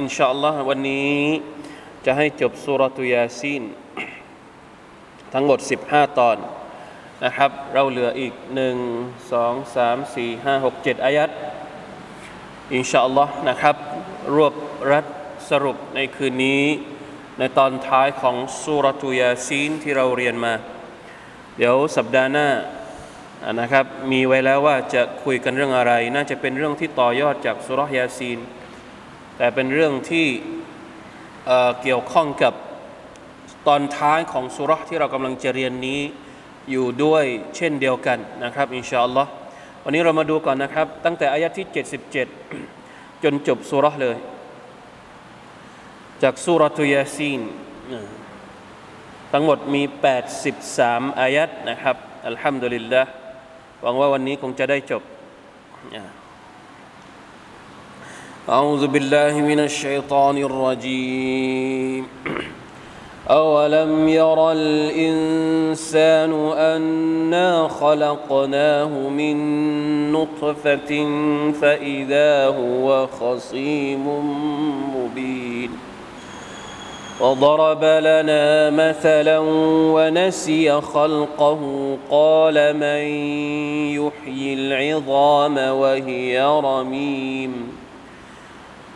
อินชาอัลลอฮ์วันนี้จะให้จบสุรตุยาซีนทั้งหมด 15 ตอนนะครับ เราเหลืออีก 1 2 3 4 5 6 7 อายัดอินชาอัลลอฮ์นะครับ รวบรัดสรุปในคืนนี้ ในตอนท้ายของสุรตุยาซีนที่เราเรียนมา เดี๋ยวสัปดาห์หน้านะครับ มีไว้แล้วว่าจะคุยกันเรื่องอะไร น่าจะเป็นเรื่องที่ต่อยอดจากสุรยาซีน แต่เป็นเรื่องที่เเกี่ยวข้องกับตอนท้ายของสุรษที่เรากำลังจะเรียนนี้อยู่ด้วยเช่นเดียวกันนะครับอินชาอัลลอฮ์วันนี้เรามาดูก่อนนะครับ ตั้งแต่อายะที่ 77 จนจบสุรษเลย จากสุรทุยาซีนทั้งหมดมี 83 อายัดนะครับอัลฮัมดุลิลละหวังว่าวันนี้คงจะได้จบ أعوذ بالله من الشيطان الرجيم. أولم ير الإنسان أنا خلقناه من نطفة فإذا هو خصيم مبين. وضرب لنا مثلا ونسي خلقه قال من يحيي العظام وهي رميم.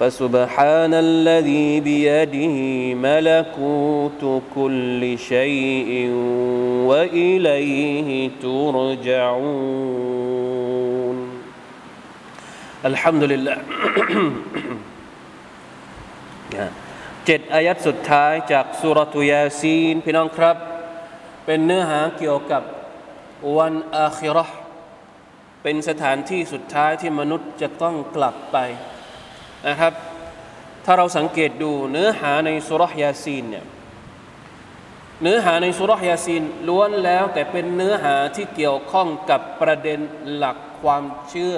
فسبحان الذي بيده ملكوت كل شيء واليه ترجعون الحمد لله เจ็ดอายัดสุดท้ายจากสุรตุยาซีน พี่น้องครับ เป็นเนื้อหาเกี่ยวกับวันอาคิรอเป็นสถานที่สุดท้ายที่มนุษย์จะต้องกลับไป นะครับ ถ้าเราสังเกตดูเนื้อหาในสุรยาซีนเนี่ยเนื้อหาในสุรยาซีนล้วนแล้วแต่เป็นเนื้อหาที่เกี่ยวข้องกับประเด็นหลักความเชื่อ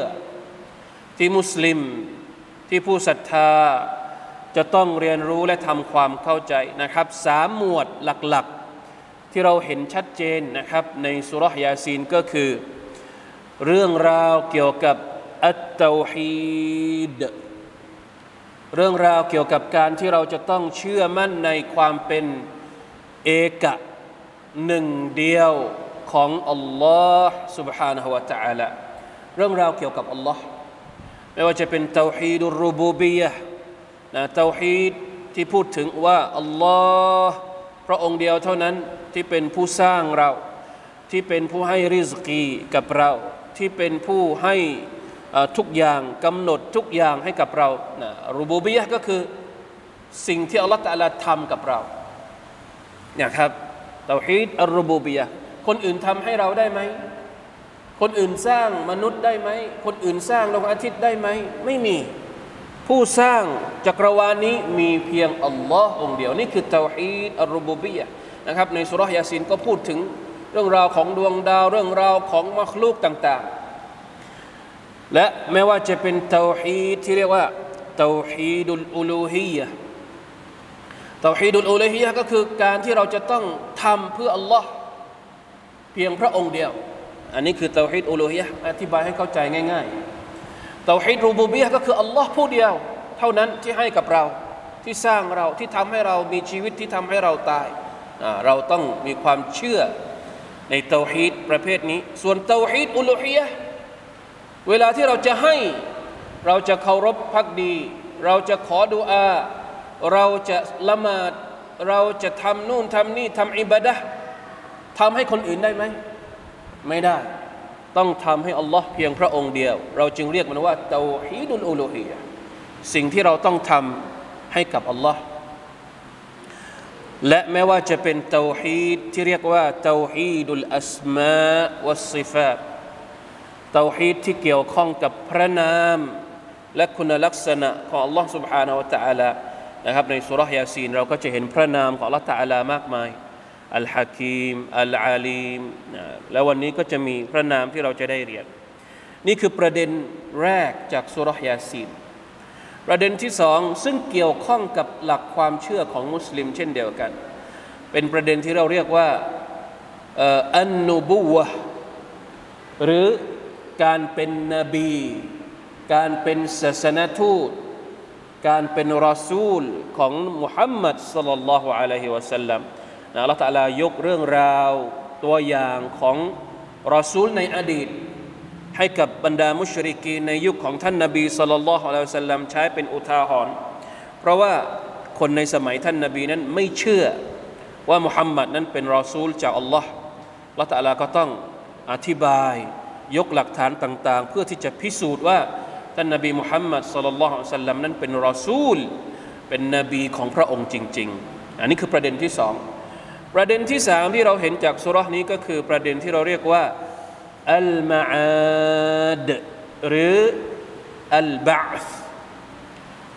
ที่มุสลิมที่ผู้ศรัทธาจะต้องเรียนรู้และทำความเข้าใจนะครับสามหมวดหลักๆ ที่เราเห็นชัดเจนนะครับในสุรยาซีนก็คือ เรื่องราวเกี่ยวกับอัตตาฮีด เรื่องราวเกี่ยวกับการที่เราจะต้องเชื่อมั่นในความเป็นเอกะหนึ่งเดียวของอัลลอฮ์ سبحانه และ تعالى เรื่องราวเกี่ยวกับอัลลอฮ์ไม่ว่าจะเป็นเตาฮีดุรูบูบียะนะเตาฮีดที่พูดถึงว่าอัลลอฮ์พระองค์เดียวเท่านั้นที่เป็นผู้สร้างเรา ที่เป็นผู้ให้ริสกีกับเรา ที่เป็นผู้ให้ ทุกอย่างกำหนดทุกอย่างให้กับเรานะรูบูบียะก็คือสิ่งที่อัลลอฮฺตะลาทำกับเราเนี่ยครับเตาฮีดอัลรูบูบียะคนอื่นทำให้เราได้ไหม คนอื่นสร้างมนุษย์ได้ไหม คนอื่นสร้างดวงอาทิตย์ได้ไหม ไม่มี ผู้สร้างจักรวาลนี้มีเพียงอัลลอฮ์องเดียว นี่คือเตาฮีดอัลรูบูบียะนะครับในสุรษยาซินก็พูดถึงเรื่องราวของดวงดาวเรื่องราวของมรคลูกต่าง ๆ และแม้ว่าจะเป็นเตาฮีดที่เรียกว่าเตาฮีดุลอูลูฮียะเตาฮีดุลอูลูฮียะก็คือการที่เราจะต้องทำเพื่ออัลลอฮ์เพียงพระองค์เดียว อันนี้คือเตาฮีดอูลูฮียะอธิบายให้เข้าใจง่ายๆเตาฮีดรูบูบียะก็คืออัลลอฮ์ผู้เดียว เท่านั้นที่ให้กับเราที่สร้างเราที่ทำให้เรามีชีวิตที่ทำให้เราตายเราต้องมีความเชื่อในเตาฮีดประเภทนี้ ส่วนเตาฮีดอุลูฮียะ เวลาที่เราจะให้เราจะเคารพพักดี เราจะขอดุอา เราจะละหมาด เราจะทำนู่นทำนี่ทำอิบาดะทำให้คนอื่นได้ไหม ไม่ได้ ต้องทำให้อัลลอฮ์เพียงพระองค์เดียว เราจึงเรียกมันว่าเตาฮีดุลอูลูฮียสิ่งที่เราต้องทำให้กับอัลลอฮ์และแม้ว่าจะเป็นเตาฮีดที่เรียกว่าเตาฮีดุลอัสมาวัสซิฟาต เตาฮีดที่เกี่ยวข้องกับพระนามและคุณลักษณะของ Allah سبحانه และ تعالى นะครับในสุรษยาซีนเราก็จะเห็นพระนามของ Allah تعالى มากมายอัลฮะกีมอัลอาลีมแล้ววันนี้ก็จะมีพระนามที่เราจะได้เรียน นี่คือประเด็นแรกจากสุรษยาซีน ประเด็นที่สองซึ่งเกี่ยวข้องกับหลักความเชื่อของมุสลิมเช่นเดียวกัน เป็นประเด็นที่เราเรียกว่าอันนูบุวะหรือ การเป็นนบี การเป็นศาสนทูต การเป็นรอซูลของมุฮัมมัดสลลัลลอฮุอะลัยฮิวะสัลลัมนะอัลลอฮฺตะลายกเรื่องราวตัวอย่างของรอซูลในอดีต ให้กับบรรดามุชริกีในยุคของท่านนบีสุลต่านละฮ์อะลัยฮิสัลลัมใช้เป็นอุทาหรณ์เพราะว่าคนในสมัยท่านนบีนั้นไม่เชื่อว่ามุฮัมมัดนั้นเป็นรอซูลจากอัลลอฮ์ละตะลาก็ต้องอธิบาย ยกหลักฐานต่าง ๆ เพื่อที่จะพิสูจน์ว่าท่านนบีมุฮัมมัดสลลัลลอฮุสัลลัมนั้นเป็นรอซูล เป็นนบีของพระองค์จริง ๆ อันนี้คือประเด็นที่สองประเด็นที่สามที่เราเห็นจากสุรษนี้ก็คือประเด็นที่เราเรียกว่าอัลมาอาดหรืออัลบาส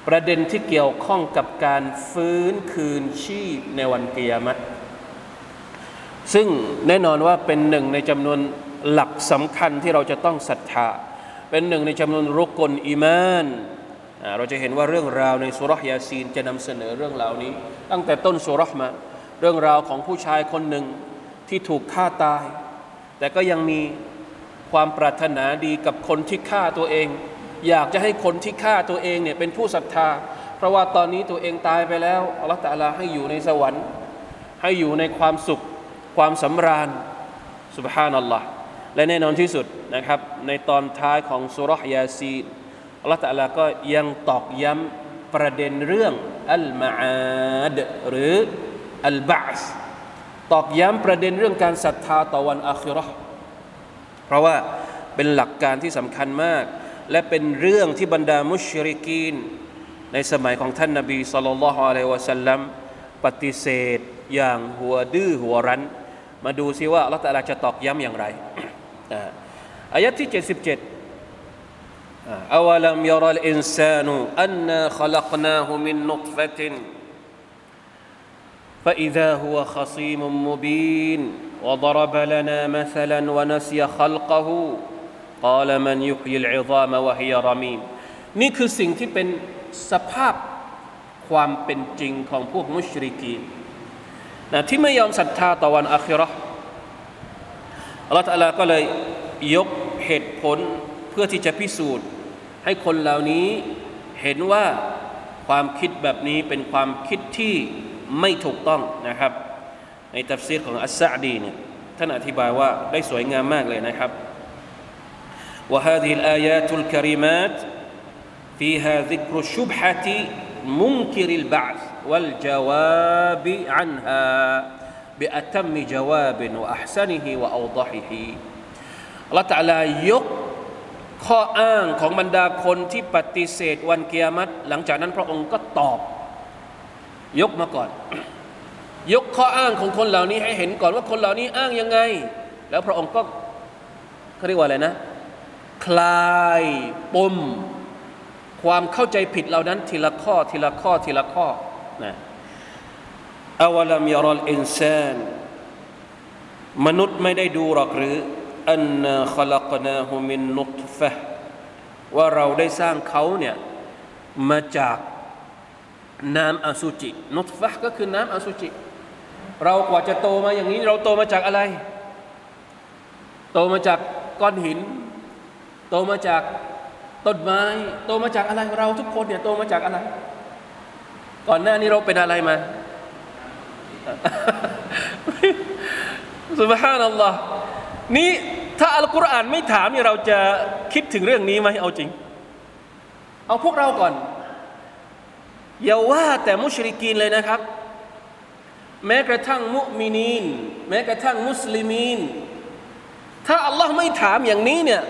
ประเด็นที่เกี่ยวข้องกับการฟื้นคืนชีพในวันเกิยามัตซึ่งแน่นอนว่าเป็นหนึ่งในจำนวน หลักสำคัญที่เราจะต้องศรัทธา เป็นหนึ่งในจำนวนรุกลอิมานเราจะเห็นว่าเรื่องราวในสุรยาซีนจะนำเสนอเรื่องราวนี้ ตั้งแต่ต้นสุรมา เรื่องราวของผู้ชายคนหนึ่งที่ถูกฆ่าตาย แต่ก็ยังมีความปรารถนาดีกับคนที่ฆ่าตัวเอง อยากจะให้คนที่ฆ่าตัวเองเนี่ยเป็นผู้ศรัทธา เพราะว่าตอนนี้ตัวเองตายไปแล้วอัลลอฮฺตะลาให้อยู่ในสวรรค์ ให้อยู่ในความสุขความสำราญสุบฮานัลลอฮ์ และแน่นอนที่สุดนะครับ ในตอนท้ายของสุรษยาซีอัลลอฮฺตะลาก็ยังตอกย้ำประเด็นเรื่องอัลมาอาดหรืออัลบาสตอกย้ำประเด็นเรื่องการศรัทธาต่อวันอาคิรอเพราะว่าเป็นหลักการที่สำคัญมาก และเป็นเรื่องที่บรรดามุชริกีน ในสมัยของท่านนาบีสุลต่านละฮ์อะลัยวะสัลลัมปฏิเสธอย่างหัวดื้อหัวรั้น มาดูซิว่าอัลลอฮฺตะลาจะตอกย้ำอย่างไร อายะที่77 أولم يرى الإنسان أنا خلقناه من نطفة فإذا هو خصيم مبين وضرب لنا مثلا ونسي خلقه قال من يحيي العظام وهي رميم นี่คือสิ่งที่เป็นสภาพความเป็นจริงของพวกมุชริกีนนะที่ไม่ยอมศรัทธาต่อวันอาคิรอ อัลลอฮฺตะลาก็เลยยกเหตุผลเพื่อที่จะพิสูจน์ ให้คนเหล่านี้เห็นว่าความคิดแบบนี้เป็นความคิดที่ไม่ถูกต้องนะครับ ในตัฟซีรของอัสซาดีเนี่ยท่านอธิบายว่าได้สวยงามมากเลยนะครับ وهذه الآيات الكريمات فيها ذكر شبهة منكر البعث والجواب عنها بأتم جواب وأحسنه وأوضحه อัลลอฮฺตะลายกข้ออ้างของบรรดาคนที่ปฏิเสธวันเกียรติหลังจากนั้นพระองค์ก็ตอบ ยกมาก่อน ยกข้ออ้างของคนเหล่านี้ให้เห็นก่อนว่าคนเหล่านี้อ้างยังไง แล้วพระองค์ก็เขาเรียกว่าอะไรนะ คลายปมความเข้าใจผิดเหล่านั้น ทีละข้อทีละข้อทีละข้อนะ อวลัมยารลอินซานมนุษย์ไม่ได้ดูหรอกหรืออันนาขลักนาฮุมินนุตฟะว่าเราได้สร้างเขาเนี่ย มาจากน้ำอสุจิ นุตฟะก็คือน้ำอสุจิ เรากว่าจะโตมาอย่างนี้ เราโตมาจากอะไร โตมาจากก้อนหิน โตมาจากต้นไม้ โตมาจากอะไร เราทุกคนเนี่ยโตมาจากอะไร ก่อนหน้านี้เราเป็นอะไรมา สุบฮานัลลอฮ์นี่ถ้าอัลกุรอานไม่ถามนี่เราจะคิดถึงเรื่องนี้ไหมเอาจริง เอาพวกเราก่อนอย่าว่าแต่มุชริกีนเลยนะครับ แม้กระทั่งมุมินีน แม้กระทั่งมุสลิมีน ถ้าอัลลอฮ์ไม่ถามอย่างนี้เนี่ย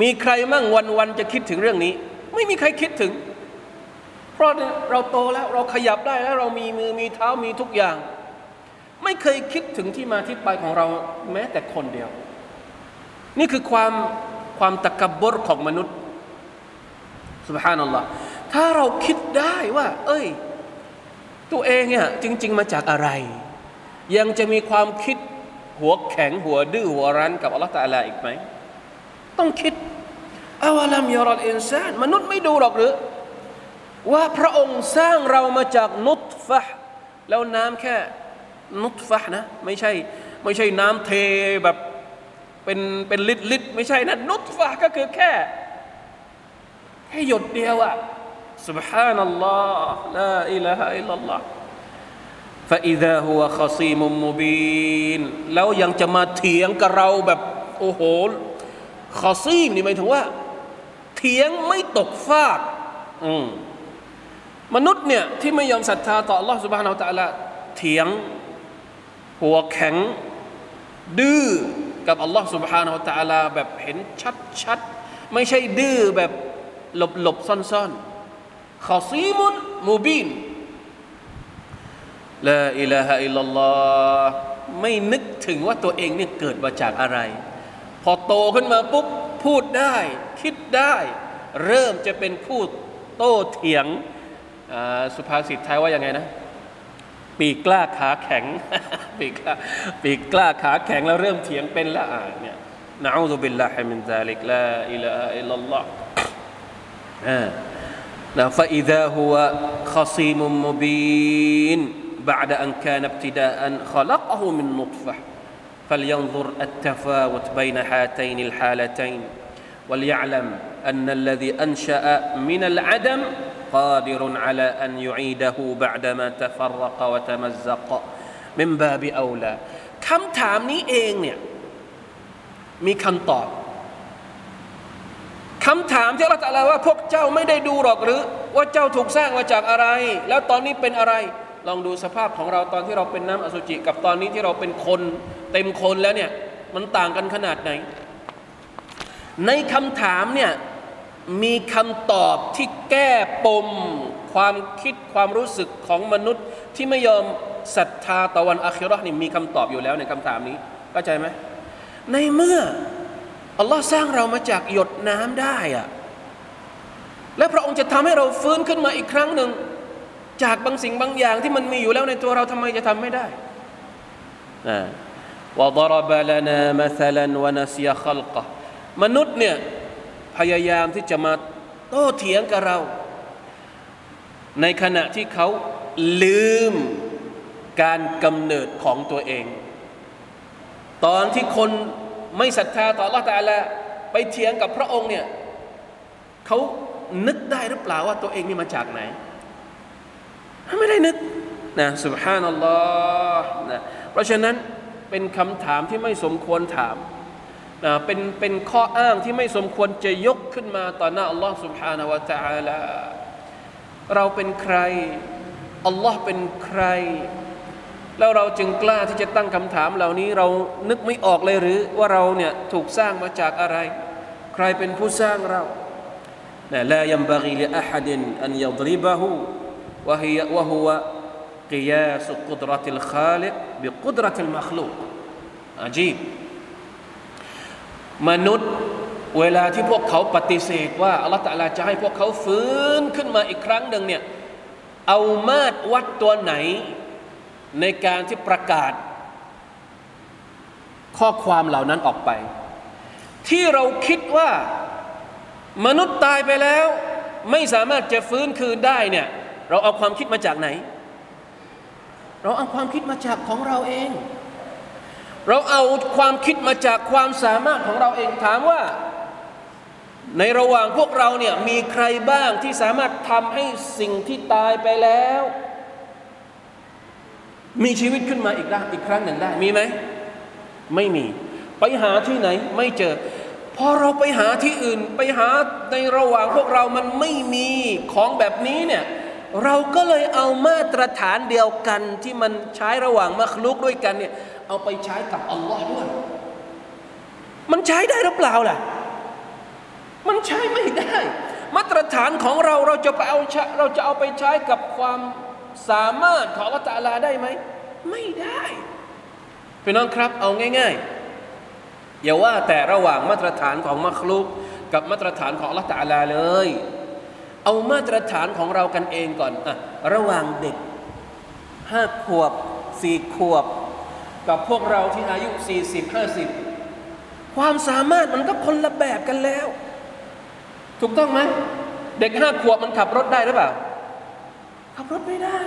มีใครมั่งวันวันจะคิดถึงเรื่องนี้ ไม่มีใครคิดถึง ราะเราโตแล้วเราขยับได้แล้วเรามีมือมีเท้ามีทุกอย่าง ไม่เคยคิดถึงที่มาที่ไปของเราแม้แต่คนเดียว นี่คือความความตะกบรของมนุษย์สุบฮานัลลอฮ์ถ้าเราคิดได้ว่า เอ้ย ตัวเองเนี่ยจริง ๆ มาจากอะไร ยังจะมีความคิดหัวแข็งหัวดื้อหัวรั้นกับอัลลอฮฺตาลาอีกไหม ต้องคิดอาวลัมยารอลอินซานมนุษย์ไม่ดูหรอกหรือ ว่าพระองค์สร้างเรามาจากนุตฟะแล้วน้ำแค่นุตฟะนะ ไม่ใช่ ไม่ใช่น้ำเทแบบเป็นเป็นลิตรลิตรไม่ใช่นะนุตฟะก็คือแค่แค่หยดเดียวอะ سبحان الله لا إله إلا الله فإذا هو خصيم مبين แล้วยังจะมาเถียงกับเราแบบโอ้โหขอซีมนี่หมายถึงว่า เถียงไม่ตกฟากอืม มนุษย์เนี่ยที่ไม่ยอมศรัทธาต่อ Allah سبحانه และ تعالى เถียงหัวแข็ง ดื้อกับ Allah سبحانه และ تعالى แบบเห็นชัดๆไม่ใช่ดื้อแบบหลบๆซ่อนๆขอซีมุนมูบินละอิลาฮะอิลลัลลอฮ์ไม่นึกถึงว่าตัวเองเนี่ยเกิดมาจากอะไร พอโตขึ้นมาปุ๊บพูดได้ คิดได้ เริ่มจะเป็นพูดโต้เถียง สุภาษิตไทยว่ายังไงนะ ปีกกล้าขาแข็ง ปีกกล้าปีกกล้าขาแข็งแล้วเริ่มเถียงเป็นละอ่าเนี่ยนะอูซุบิลลาฮิมินซาลิกลาอิลาฮะอิลลัลลอฮ์ فإذا هو خصيم مبين بعد أن كان ابتداء خلقه من نطفة فلينظر التفاوت بين هاتين الحالتين وليعلم أن الذي أنشأ من العدم قادر على أن يعيده بعدما تفرق وتمزق من باب أولى كم تامني إيه มีคำตอบคำถามที่อัลลอฮฺว่าพวกเจ้าไม่ได้ดูหรอกหรือ ว่าเจ้าถูกสร้างมาจากอะไร แล้วตอนนี้เป็นอะไร ลองดูสภาพของเราตอนที่เราเป็นน้ำอสุจิ กับตอนนี้ที่เราเป็นคนเต็มคนแล้วเนี่ยมันต่างกันขนาดไหน ในคำถามเนี่ย มีคำตอบที่แก้ปม ความคิดความรู้สึกของมนุษย์ ที่ไม่ยอมศรัทธาต่อวันอัครานี่มีคำตอบอยู่แล้วในคำถามนี้เข้าใจไหมในเมื่ออัลลอฮ์สร้างเรามาจากหยดน้ำได้อะและพระองค์จะทำให้เราฟื้นขึ้นมาอีกครั้งหนึ่ง จากบางสิ่งบางอย่างที่มันมีอยู่แล้วในตัวเราทำไมจะทำไม่ได้วะดรบลนามัลนวะนัสยขลกะมนุษย์เนี่ย พยายามที่จะมาโต้เถียงกับเรา ในขณะที่เขาลืมการกำเนิดของตัวเอง ตอนที่คนไม่ศรัทธาต่อ Allah ตาละไปเถียงกับพระองค์เนี่ยเขานึกได้หรือเปล่าว่าตัวเองนี่มาจากไหน ไม่ได้นึกนะสุบฮานัลลอฮ์นะเพราะฉะนั้นเป็นคำถามที่ไม่สมควรถาม เป็นเป็นข้ออ้างที่ไม่สมควรจะยกขึ้นมาต่อหน้าอัลลอฮ์ سبحانه และ تعالى เราเป็นใครอัลลอฮ์เป็นใครแล้วเราจึงกล้าที่จะตั้งคำถามเหล่านี้เรานึกไม่ออกเลยหรือว่าเราเนี่ยถูกสร้างมาจากอะไร ใครเป็นผู้สร้างเรานะลายัมบารีลิอาฮัดินอันยัดริบะฮูวะฮีวะฮุวะ قياس قدرة الخالق بقدرة المخلوق عجيب ม มนุษย์เวลาที่พวกเขาปฏิเสธว่าอัลลอฮฺตะลาจะให้พวกเขาฟื้นขึ้นมาอีกครั้งหนึ่งเนี่ยเอามาตรวัดตัวไหน ในการที่ประกาศ ข้อความเหล่านั้นออกไป ที่เราคิดว่า มนุษย์ตายไปแล้ว ไม่สามารถจะฟื้นคืนได้เนี่ยเราเอาความคิดมาจากไหน เราเอาความคิดมาจากของเราเอง เราเอาความคิดมาจากความสามารถของเราเองถามว่า ในระหว่างพวกเราเนี่ยมีใครบ้างที่สามารถทำให้สิ่งที่ตายไปแล้ว มีชีวิตขึ้นมาอีกได้อีกครั้งหนึ่งได้มีไหมไม่มี ไปหาที่ไหนไม่เจอพอเราไปหาที่อื่นไปหาในระหว่างพวกเรามันไม่มีของแบบนี้เนี่ยเราก็เลยเอามาตรฐานเดียวกันที่มันใช้ระหว่างมัคลุกด้วยกันเนี่ย เอาไปใช้กับอัลลอฮ์ด้วย มันใช้ได้หรือเปล่าล่ะ มันใช้ไม่ได้ มาตรฐานของเราเราจะไปเอาเราจะเอาไปใช้กับความสามารถของอัลลอฮฺตะอาลาได้ไหม ไม่ได้พี่น้องครับเอาง่าย ๆ อย่าว่าแต่ระหว่างมาตรฐานของมัคลุก กับมาตรฐานของอัลลอฮฺตะอาลาเลย เอามาตรฐานของเรากันเองก่อนอะระหว่างเด็กห้าขวบสี่ขวบ กับพวกเราที่อายุสี่สิบห้าสิบความสามารถมันก็คนละแบบกันแล้ว ถูกต้องไหมเด็กห้าขวบมันขับรถได้หรือเปล่า ขับรถไม่ได้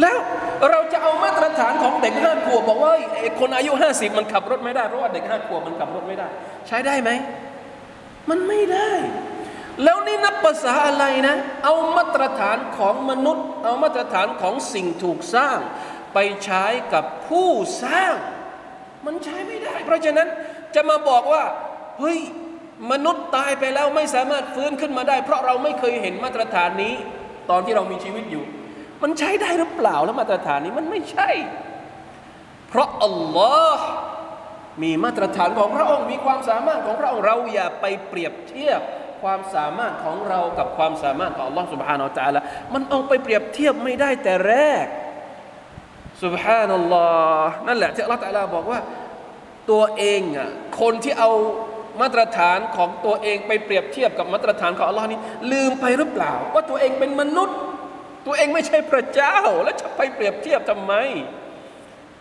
แล้วเราจะเอามาตรฐานของเด็กห้าขวบบอกว่าไอ้คนอายุห้าสิบมันขับรถไม่ได้เพราะว่าเด็กห้าขวบมันขับรถไม่ได้ ใช้ได้ไหม มันไม่ได้ แล้วนี่นับภาษาอะไรนะ เอามาตรฐานของมนุษย์ เอามาตรฐานของสิ่งถูกสร้าง ไปใช้กับผู้สร้าง มันใช้ไม่ได้ เพราะฉะนั้นจะมาบอกว่า เฮ้ย มนุษย์ตายไปแล้วไม่สามารถฟื้นขึ้นมาได้ เพราะเราไม่เคยเห็นมาตรฐานนี้ ตอนที่เรามีชีวิตอยู่ มันใช้ได้หรือเปล่าแล้วมาตรฐานนี้มันไม่ใช่ เพราะอัลลอฮ์มีมาตรฐานของพระองค์มีความสามารถของพระองค์เราอย่าไปเปรียบเทียบความสามารถของเรากับความสามารถของอัลลอฮ์สุบฮานาอัลลอฮ์มันเอาไปเปรียบเทียบไม่ได้แต่แรก سبحان อัลลอฮ์นั่นแหละที่อัลลอฮ์ تعالى บอกว่าตัวเองอ่ะคนที่เอามาตรฐานของตัวเองไปเปรียบเทียบกับมาตรฐานของอัลลอฮ์นี้ลืมไปหรือเปล่า ว่าตัวเองเป็นมนุษย์ ตัวเองไม่ใช่พระเจ้า แล้วจะไปเปรียบเทียบทำไม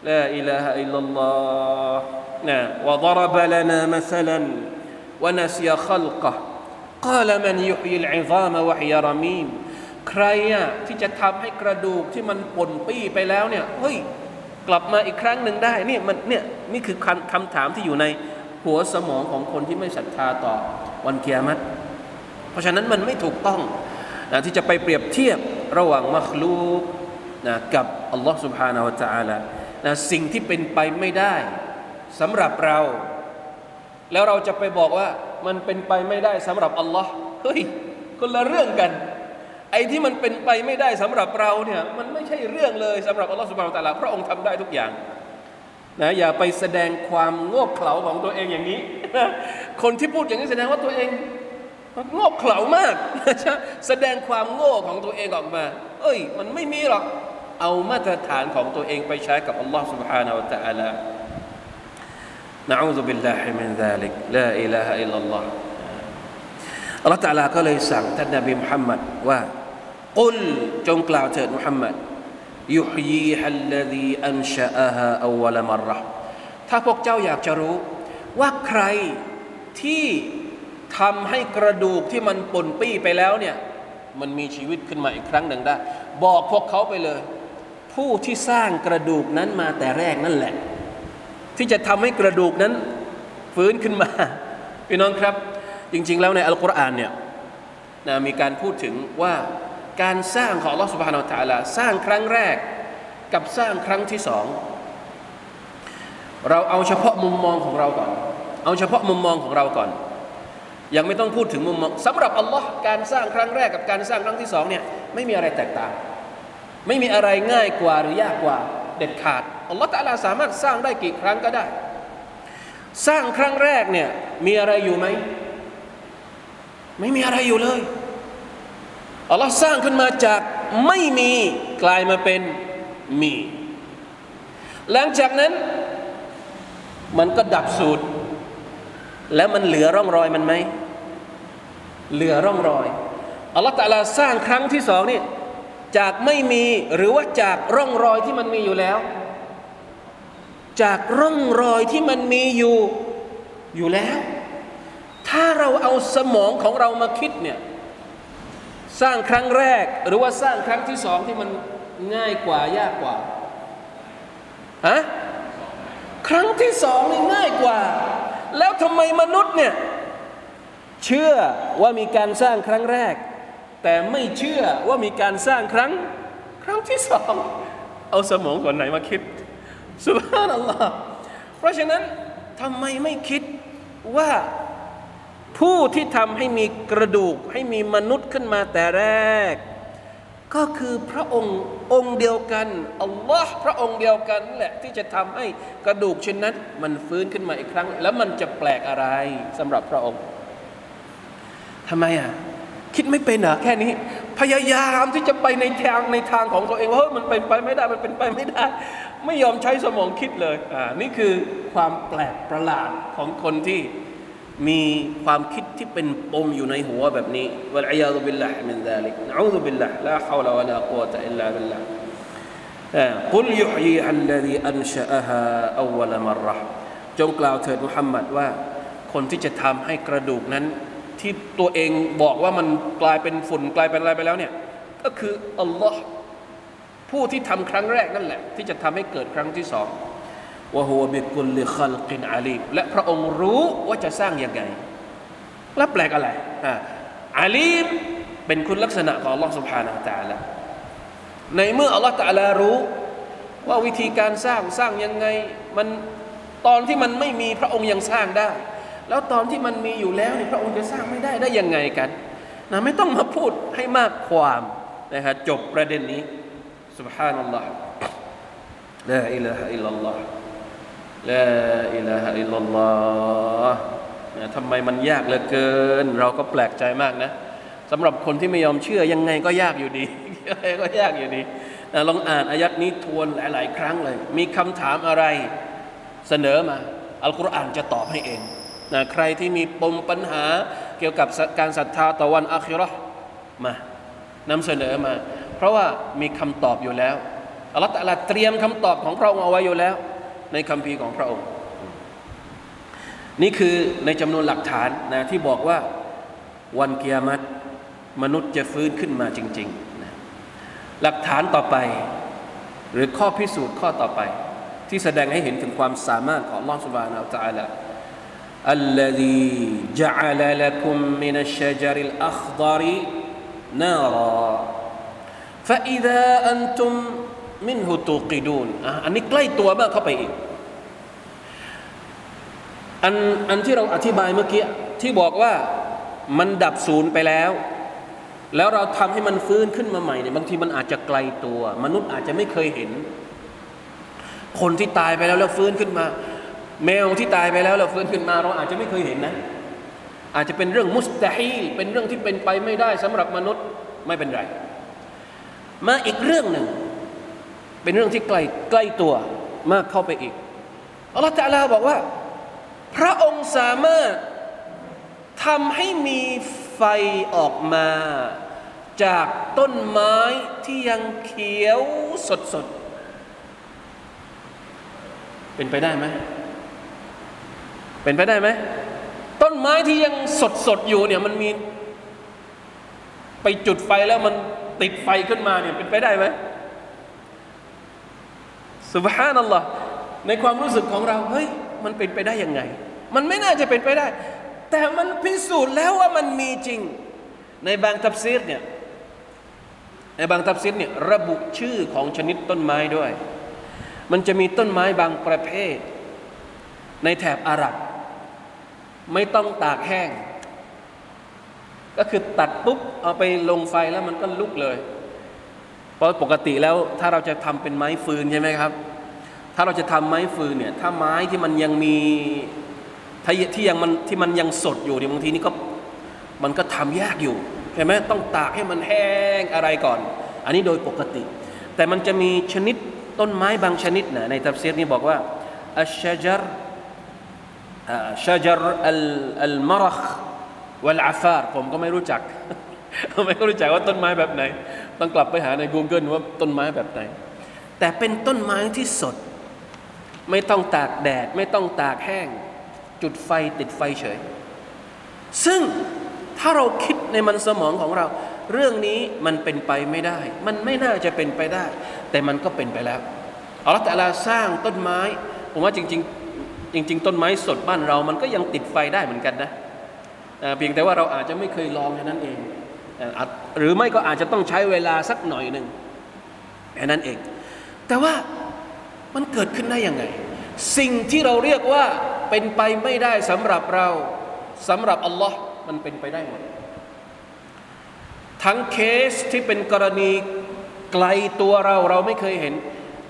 ลาอิลาฮะอิลลัลลอฮ์นะ وضرب لنا مثلا ونسي خلقه قال من يحيي العظام وهي رميم ใครอ่ะที่จะทำให้กระดูกที่มันป่นปี้ไปแล้วเนี่ยเฮ้ยกลับมาอีกครั้งหนึ่งได้เนี่ยมันเนี่ยนี่คือคำถามที่อยู่ในหัวสมองของคนที่ไม่ศรัทธาต่อวันเกียรติเพราะฉะนั้นมันไม่ถูกต้องนะที่จะไปเปรียบเทียบระหว่างมัคลูกนะกับอัลลอฮ์ سبحانه และ تعالى นะสิ่งที่เป็นไปไม่ได้สำหรับเรา แล้วเราจะไปบอกว่ามันเป็นไปไม่ได้สำหรับอัลลอฮ์เฮ้ยคนละเรื่องกัน ไอ้ที่มันเป็นไปไม่ได้สำหรับเราเนี่ยมันไม่ใช่เรื่องเลยสำหรับอัลลอฮ์ سبحانه และ تعالى พระองค์ทำได้ทุกอย่างนะอย่าไปแสดงความโง่เขลาของตัวเองอย่างนี้นะคนที่พูดอย่างนี้แสดงว่าตัวเองโง่เขลามากแสดงความโง่ของตัวเองออกมา เอ้ย มันไม่มีหรอก เอามาตรฐานของตัวเองไปใช้กับอัลลอฮ์ سبحانه และ تعالى نعوذ بالله من ذلك لا إله إلا الله อัลลอฮ์ تعالى ก็เลยสั่งท่านนบีมุฮัมมัดว่า กุลจงกล่าวเถิดมุฮัมมัดยุฮยีฮัลลดีอันชะอาฮาอวลมรรถ้าพวกเจ้าอยากจะรู้ ว่าใครที่ทำให้กระดูกที่มันปนปี้ไปแล้วเนี่ยมันมีชีวิตขึ้นมาอีกครั้งหนึ่งได้ บอกพวกเขาไปเลย ผู้ที่สร้างกระดูกนั้นมาแต่แรกนั่นแหละ ที่จะทำให้กระดูกนั้นฟื้นขึ้นมาพี่น้องครับ จริง ๆ แล้วในอัลกุรอานเนี่ยนะมีการพูดถึงว่า การสร้างของลอสุบฮานาอัลตะลาสร้างครั้งแรกกับสร้างครั้งที่สอง เราเอาเฉพาะมุมมองของเราก่อน เอาเฉพาะมุมมองของเราก่อน ยังไม่ต้องพูดถึงมุมมองสำหรับอัลลอฮ์การสร้างครั้งแรกกับการสร้างครั้งที่สองเนี่ยไม่มีอะไรแตกต่าง ไม่มีอะไรง่ายกว่าหรือยากกว่าเด็ดขาดอัลลอฮ์ตะลาสามารถสร้างได้กี่ครั้งก็ได้ สร้างครั้งแรกเนี่ยมีอะไรอยู่ไหม ไม่มีอะไรอยู่เลย อัลลอฮ์สร้างขึ้นมาจากไม่มีกลายมาเป็นมี หลังจากนั้นมันก็ดับสูตร แล้วมันเหลือร่องรอยมันไหม เหลือร่องรอยอัลลอฮฺตะลาสร้างครั้งที่สองนี่จากไม่มีหรือว่าจากร่องรอยที่มันมีอยู่แล้ว จากร่องรอยที่มันมีอยู่อยู่แล้ว ถ้าเราเอาสมองของเรามาคิดเนี่ย สร้างครั้งแรก หรือว่าสร้างครั้งที่สองที่มันง่ายกว่ายากกว่าฮะครั้งที่สองนี่ง่ายกว่า แล้วทำไมมนุษย์เนี่ยเชื่อว่ามีการสร้างครั้งแรก แต่ไม่เชื่อว่ามีการสร้างครั้ง ครั้งที่สองเอาสมองก่อนไหนมาคิดสุบฮานัลลอฮ์เพราะฉะนั้นทำไมไม่คิดว่า ผู้ที่ทำให้มีกระดูกให้มีมนุษย์ขึ้นมาแต่แรก ก็คือพระองค์องค์เดียวกันอัลลอฮ์พระองค์เดียวกันแหละที่จะทำให้กระดูกชิ้นนั้น มันฟื้นขึ้นมาอีกครั้ง แล้วมันจะแปลกอะไรสำหรับพระองค์ทำไมอะคิดไม่เป็นเหรอแค่นี้ พยายามที่จะไปในทางในทางของตัวเองว่าเฮ้ยมันเป็นไปไม่ได้มันเป็นไปไม่ได้ ไม่ยอมใช้สมองคิดเลยอ่านี่คือความแปลกประหลาดของคนที่ มีความคิดที่เป็นปมอยู่ในหัวแบบนี้والعياذ بالله من ذلك نعوذ بالله لا حول ولا قوة إلا بالله قل يحييها الذي أنشأها أول مرةจงกล่าวเถิดมุฮัมมัดว่า คนที่จะทำให้กระดูกนั้น ที่ตัวเองบอกว่ามันกลายเป็นฝุ่นกลายเป็นอะไรไปแล้วเนี่ยก็คืออัลลอฮ์ผู้ที่ทำครั้งแรกนั่นแหละ ที่จะทำให้เกิดครั้งที่สอง วะฮุวะบิกุลลิคัลกินอาลีมและพระองค์รู้ว่าจะสร้างยังไง แล้วแปลกอะไรอ่าอาลีมเป็นคุณลักษณะของ Allah سبحانه และ تعالى ในเมื่อ Allah تعالى รู้ ว่าวิธีการสร้างสร้างยังไง มันตอนที่มันไม่มีพระองค์ยังสร้างได้ แล้วตอนที่มันมีอยู่แล้วนี่พระองค์จะสร้างไม่ได้ได้ยังไงกันนะไม่ต้องมาพูดให้มากความนะฮะจบประเด็นนี้ سبحان الله لا إله إلا الله ลาอิลาฮะอิลลัลลอฮ์ทำไมมันยากเหลือเกิน เราก็แปลกใจมากนะสำหรับคนที่ไม่ยอมเชื่อยังไงก็ยากอยู่ดียังก็ยากอยู่ดีลองอ่านอายัดนี้ทวนหลาย ๆ ครั้งเลย มีคำถามอะไรเสนอมา อัลกุรอานจะตอบให้เองนะใครที่มีปมปัญหาเกี่ยวกับการศรัทธาต่อวันอัคิรอมานำเสนอมา เพราะว่ามีคำตอบอยู่แล้วอัลลอฮฺตะลาเตรียมคำตอบของพระองค์เอาไว้อยู่แล้ว ในคัมภีร์ของพระองค์ นี่คือในจำนวนหลักฐานนะที่บอกว่าวันกิยามัตมนุษย์จะฟื้นขึ้นมาจริงๆนะหลักฐานต่อไป หรือข้อพิสูจน์ข้อต่อไป ที่แสดงให้เห็นถึงความสามารถของลอสุบานาอัลตะอาลา الذي جعل لكم من الشجر الأخضر نارا فإذا أنتم มินหุตูกิดูนอันนี้ใกล้ตัวมากเข้าไปอีก อันอันที่เราอธิบายเมื่อกี้ที่บอกว่ามันดับศูนย์ไปแล้ว แล้วเราทำให้มันฟื้นขึ้นมาใหม่เนี่ยบางทีมันอาจจะไกลตัว มนุษย์อาจจะไม่เคยเห็น คนที่ตายไปแล้วแล้วฟื้นขึ้นมา แมวที่ตายไปแล้วแล้วฟื้นขึ้นมา เราอาจจะไม่เคยเห็นนะ อาจจะเป็นเรื่องมุสตาฮีเป็นเรื่องที่เป็นไปไม่ได้สำหรับมนุษย์ไม่เป็นไร มาอีกเรื่องหนึ่ง เป็นเรื่องที่ใกล้ใกล้ตัวมากเข้าไปอีกอัลลอฮฺตะลาบอกว่า พระองค์สามารถทำให้มีไฟออกมา จากต้นไม้ที่ยังเขียวสดสดเป็นไปได้ไหมเป็นไปได้ไหมต้นไม้ที่ยังสดสดอยู่เนี่ยมันมี ไปจุดไฟแล้วมันติดไฟขึ้นมาเนี่ยเป็นไปได้ไหม สุบฮานัลลอฮ์ในความรู้สึกของเราเฮ้ยมันเป็นไปได้ยังไง มันไม่น่าจะเป็นไปได้ แต่มันพิสูจน์แล้วว่ามันมีจริง ในบางทับซีรเนี่ยในบางทับซีรเนี่ยระบุชื่อของชนิดต้นไม้ด้วย มันจะมีต้นไม้บางประเภท ในแถบอาหรับ ไม่ต้องตากแห้ง ก็คือตัดปุ๊บเอาไปลงไฟแล้วมันก็ลุกเลย เพราะปกติแล้วถ้าเราจะทำเป็นไม้ฟืนใช่ไหมครับ ถ้าเราจะทำไม้ฟืนเนี่ยถ้าไม้ที่มันยังมีที่ยังมันที่มันยังสดอยู่เนี่ยบางทีนี่ก็มันก็ทำยากอยู่ใช่ไหมต้องตากให้มันแห้งอะไรก่อน อันนี้โดยปกติ แต่มันจะมีชนิดต้นไม้บางชนิดนะในทัฟซีรนี้บอกว่าالشجرชจรอัลอัลมรักวัลอาฟารผมก็ไม่รู้จัก ไม่รู้จักว่าต้นไม้แบบไหน ต้องกลับไปหาใน Google ว่าต้นไม้แบบไหน แต่เป็นต้นไม้ที่สด ไม่ต้องตากแดด ไม่ต้องตากแห้ง จุดไฟติดไฟเฉย ซึ่งถ้าเราคิดในมันสมองของเรา เรื่องนี้มันเป็นไปไม่ได้ มันไม่น่าจะเป็นไปได้ แต่มันก็เป็นไปแล้วอัลลอฮฺแต่ละสร้างต้นไม้ ผมว่าจริงๆ จริง ๆ ต้นไม้สดบ้านเรา มันก็ยังติดไฟได้เหมือนกันนะเพียงแต่ว่าเราอาจจะไม่เคยลองแค่นั้นเอง หรือไม่ก็อาจจะต้องใช้เวลาสักหน่อยหนึ่งแค่นั้นเอง แต่ว่ามันเกิดขึ้นได้ยังไง สิ่งที่เราเรียกว่าเป็นไปไม่ได้สำหรับเราสำหรับอัลลอฮ์มันเป็นไปได้หมด ทั้งเคสที่เป็นกรณีไกลตัวเราเราไม่เคยเห็น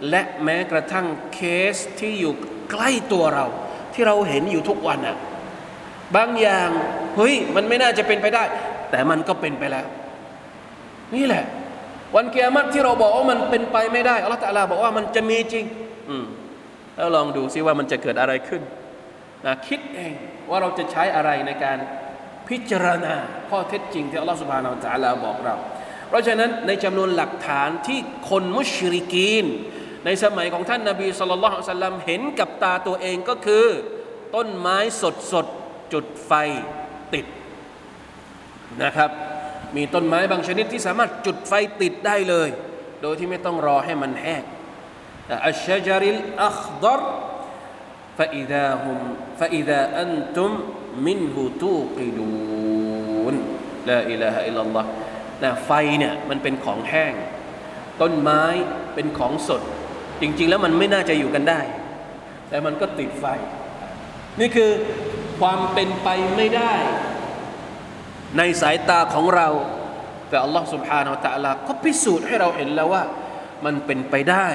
และแม้กระทั่งเคสที่อยู่ใกล้ตัวเรา ที่เราเห็นอยู่ทุกวันอะบางอย่างเฮ้ยมันไม่น่าจะเป็นไปได้ แต่มันก็เป็นไปแล้ว นี่แหละ วันเกียรติที่เราบอกว่ามันเป็นไปไม่ได้อัลลอฮฺตะลาบอกว่ามันจะมีจริง อืมแล้วลองดูซิว่ามันจะเกิดอะไรขึ้นนะคิดเองว่าเราจะใช้อะไรในการพิจารณาข้อเท็จจริงที่อัลลอฮฺสุบฮานาอัลลอฮฺบอกเรา เพราะฉะนั้นในจำนวนหลักฐานที่คนมุชริกีน ในสมัยของท่านนาบีสุลต่านสัลลัมเห็นกับตาตัวเองก็คือ ต้นไม้สดสดจุดไฟติด นะครับ มีต้นไม้บางชนิดที่สามารถจุดไฟติดได้เลย โดยที่ไม่ต้องรอให้มันแห้งอัชชจาริลอัคดร فإذا هم فإذا أنتم منه توقدون لا إله إلا الله นะไฟเนี่ยมันเป็นของแห้ง ต้นไม้เป็นของสด จริง ๆ แล้วมันไม่น่าจะอยู่กันได้ แต่มันก็ติดไฟ นี่คือความเป็นไปไม่ได้ ในสายตาของเรา แต่อัลลอฮ์ سبحانه และ تعالى ก็พิสูจน์ให้เราเห็นแล้วว่า มันเป็นไปได้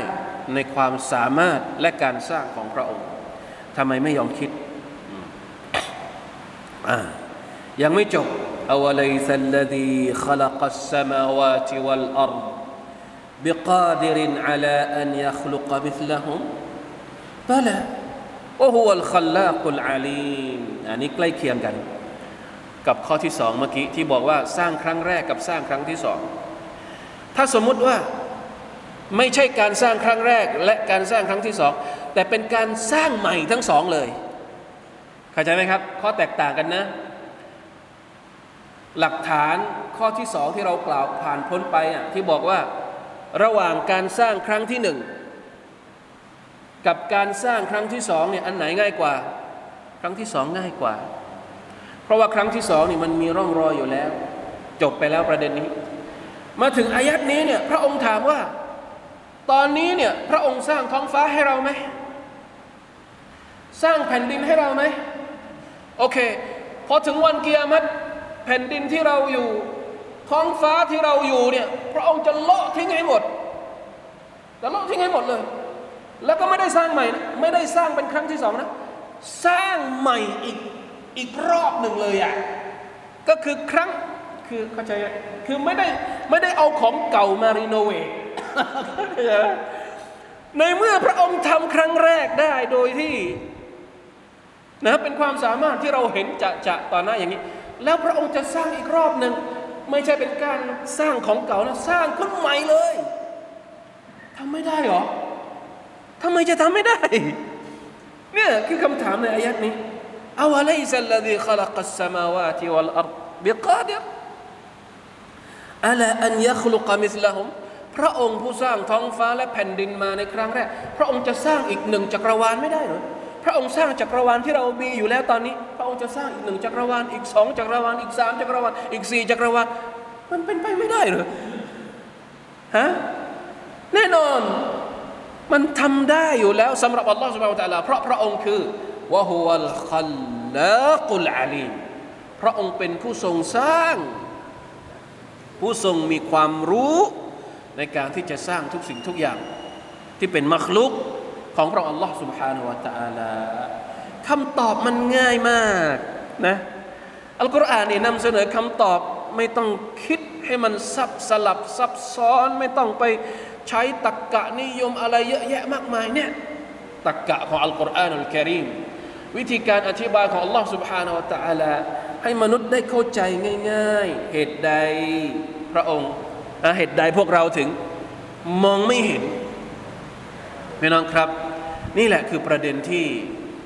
ในความสามารถและการสร้างของพระองค์ทำไมไม่ยอมคิดยังไม่จบอวลัยซัลลดีขลักสมาวาติวัลอัร بقادر على أن يخلق مثلهم بلى وهو الخلاق العليم อันนี้ใกล้เคียงกัน กับข้อที่สองเมื่อกี้ที่บอกว่าสร้างครั้งแรกกับสร้างครั้งที่สองถ้าสมมุติว่าไม่ใช่การสร้างครั้งแรกและการสร้างครั้งที่สองแต่เป็นการสร้างใหม่ทั้งสองเลยเข้าใจไหมครับ ข้อแตกต่างกันนะ หลักฐานข้อที่สองที่เรากล่าวผ่านพ้นไปอะที่บอกว่าระหว่างการสร้างครั้งที่หนึ่งกับการสร้างครั้งที่สองเนี่ยอันไหนง่ายกว่า ครั้งที่สองง่ายกว่า เพราะว่าครั้งที่สองนี่มันมีร่องรอยอยู่แล้ว จบไปแล้วประเด็นนี้ มาถึงอายัดนี้เนี่ยพระองค์ถามว่า ตอนนี้เนี่ยพระองค์สร้างท้องฟ้าให้เราไหม สร้างแผ่นดินให้เราไหมโอเคพอถึงวันเกียรติแผ่นดินที่เราอยู่ ท้องฟ้าที่เราอยู่เนี่ยพระองค์จะเลาะทิ้งให้หมดจะเลาะทิ้งให้หมดเลย แล้วก็ไม่ได้สร้างใหม่นะไม่ได้สร้างเป็นครั้งที่สองนะ สร้างใหม่อีก อีกรอบหนึ่งเลยอะก็คือครั้งคือเข้าใจคือไม่ได้ไม่ได้เอาของเก่ามารีโนเวทในเมื่อพระองค์ทำครั้งแรกได้โดยที่นะเป็นความสามารถที่เราเห็นจะจะต่อหน้าอย่างนี้ แล้วพระองค์จะสร้างอีกรอบหนึ่งไม่ใช่เป็นการสร้างของเก่านะสร้างขึ้นใหม่เลยทำไม่ได้หรอทำไมจะทำไม่ได้ เนี่ยคือคำถามในอายัดนี้ อาวะลัยซัลลัดีขลักสมาวาติวัลอัรบิกาดิรอัลาอันยัคลุกมิสละฮุมพระองค์ผู้สร้างท้องฟ้าและแผ่นดินมาในครั้งแรก พระองค์จะสร้างอีกหนึ่งจักรวาลไม่ได้หรือพระองค์สร้างจักรวาลที่เรามีอยู่แล้วตอนนี้ พระองค์จะสร้างอีกหนึ่งจักรวาลอีกสองจักรวาลอีกสามจักรวาลอีกสี่จักรวาลมันเป็นไปไม่ได้หรือฮะแน่นอนมันทำได้อยู่แล้วสำหรับอัลลอฮฺสุบไบร์ตะลาเพราะพระองค์คือ วะฮุวัลคัลลากุลอาลีมพระองค์เป็นผู้ทรงสร้าง ผู้ทรงมีความรู้ในการที่จะสร้างทุกสิ่งทุกอย่าง ที่เป็นมัคลุกของพระอัลลอฮ์ سبحانه และ تعالى คำตอบมันง่ายมากนะอัลกุรอานนี่นำเสนอคำตอบ ไม่ต้องคิดให้มันซับสลับซับซ้อน ไม่ต้องไปใช้ตักกะนิยมอะไรเยอะแยะมากมายเนี่ยตักกะของอัลกุรอานอัลกิริม วิธีการอธิบายของ Allah سبحانه และ تعالى ให้มนุษย์ได้เข้าใจง่าย ๆ เหตุใดพระองค์อ่ะเหตุใดพวกเราถึงมองไม่เห็นพี่น้องครับ นี่แหละคือประเด็นที่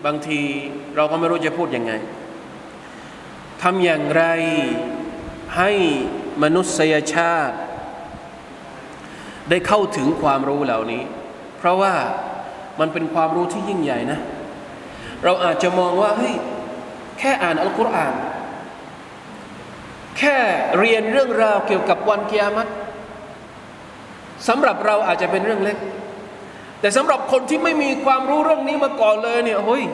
บางทีเราก็ไม่รู้จะพูดยังไงทำอย่างไรให้มนุษยชาติ ได้เข้าถึงความรู้เหล่านี้ เพราะว่ามันเป็นความรู้ที่ยิ่งใหญ่นะ เราอาจจะมองว่าเฮ้ยแค่อ่านอัลกุรอาน แค่เรียนเรื่องราวเกี่ยวกับวันกิยามัตสำหรับเราอาจจะเป็นเรื่องเล็ก แต่สำหรับคนที่ไม่มีความรู้เรื่องนี้มาก่อนเลยเนี่ยเฮ้ย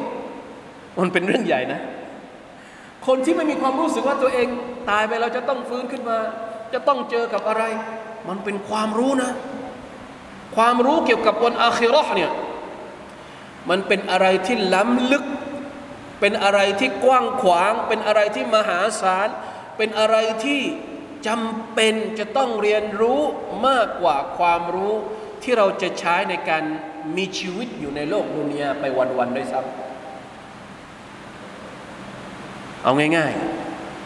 มันเป็นเรื่องใหญ่นะ คนที่ไม่มีความรู้สึกว่าตัวเองตายไปแล้วจะต้องฟื้นขึ้นมา จะต้องเจอกับอะไร มันเป็นความรู้นะ ความรู้เกี่ยวกับวันอาคิราะห์เนี่ย มันเป็นอะไรที่ล้ำลึก เป็นอะไรที่กว้างขวาง เป็นอะไรที่มหาศาล เป็นอะไรที่จำเป็นจะต้องเรียนรู้มากกว่าความรู้ที่เราจะใช้ในการมีชีวิตอยู่ในโลกดุนยาไปวันๆด้วยซ้ำเอาง่าย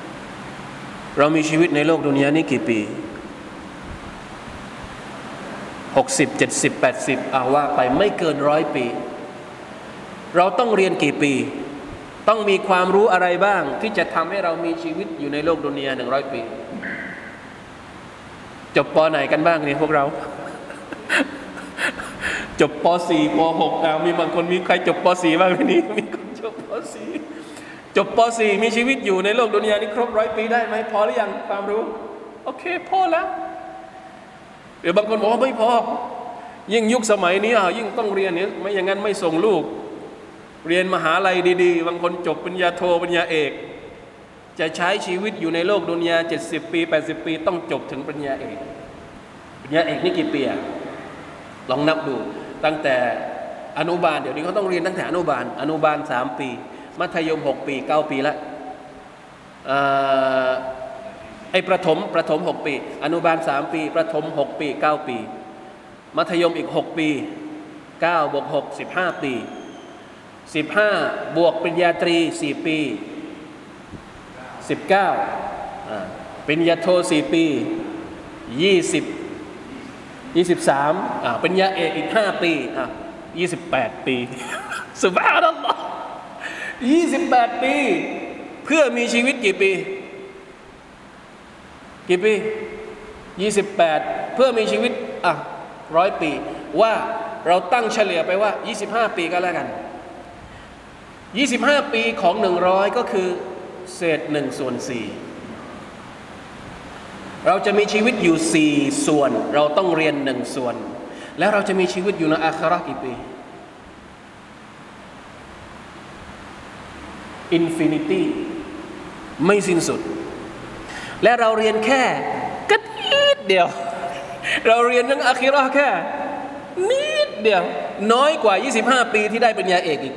ๆ เรามีชีวิตในโลกดุนยานี้กี่ปีหกสิบเจ็ดสิบแปดสิบอาว่าไปไม่เกินร้อยปี เราต้องเรียนกี่ปี ต้องมีความรู้อะไรบ้าง ที่จะทำให้เรามีชีวิตอยู่ในโลกดุนยาหนึ่งร้อยปี จบปไหนกันบ้างเนี่ยพวกเรา จบป .4 ป .6 อ่ามีบางคนมีใครจบป .4 บ้างในนี้มีคนจบป .4 จบป .4 มีชีวิตอยู่ในโลกดุนยานี้ครบร้อยปีได้ไหมพอหรือยังความรู้ โอเคพอแล้วหรือบางคนบอกว่าไม่พอ ยิ่งยุคสมัยนี้อะยิ่งต้องเรียนเนี่ยไม่อย่างนั้นไม่ส่งลูก เรียนมหาลัยดีๆ บางคนจบปริญญาโทปริญญาเอก จะใช้ชีวิตอยู่ในโลกดุนยา 70 ปี 80 ปี ต้องจบถึงปริญญาเอก ปริญญาเอกนี่กี่ปีอะลองนับดู ตั้งแต่อนุบาลเดี๋ยวนี้เขาต้องเรียนตั้งแต่อนุบาล อนุบาล 3 ปี มัธยม 6 ปี 9 ปีละไอ้ประถมประถม 6 ปี อนุบาล 3 ปี ประถม 6 ปี 9 ปี มัธยมอีก 6 ปี9บวก6 15 ปี 15 บวกปริญญาตรี 4 ปี 19ปริญญาโท 4 ปี 20 23อ่าปริญญาเอกอีก 5 ปีอะ28 ปีสุบานัลลอฮ์28 ปี เพื่อมีชีวิตกี่ปี กี่ปี 28 เพื่อมีชีวิตอะร้อยปี ว่าเราตั้งเฉลี่ยไปว่า 25 ปีก็แล้วกัน 25 ปีของ 100 ก็คือเศษ1ส่วน4เราจะมีชีวิตอยู่ 4 ส่วน เราต้องเรียน 1 ส่วน แล้วเราจะมีชีวิตอยู่ในอาคิเราะฮ์กี่ปี infinity ไม่สิ้นสุด และเราเรียนแค่กนิดเดียว เราเรียนเรื่องอาคิราแค่นิดเดียว น้อยกว่า 25 ปีที่ได้ปริญญาเอกอีก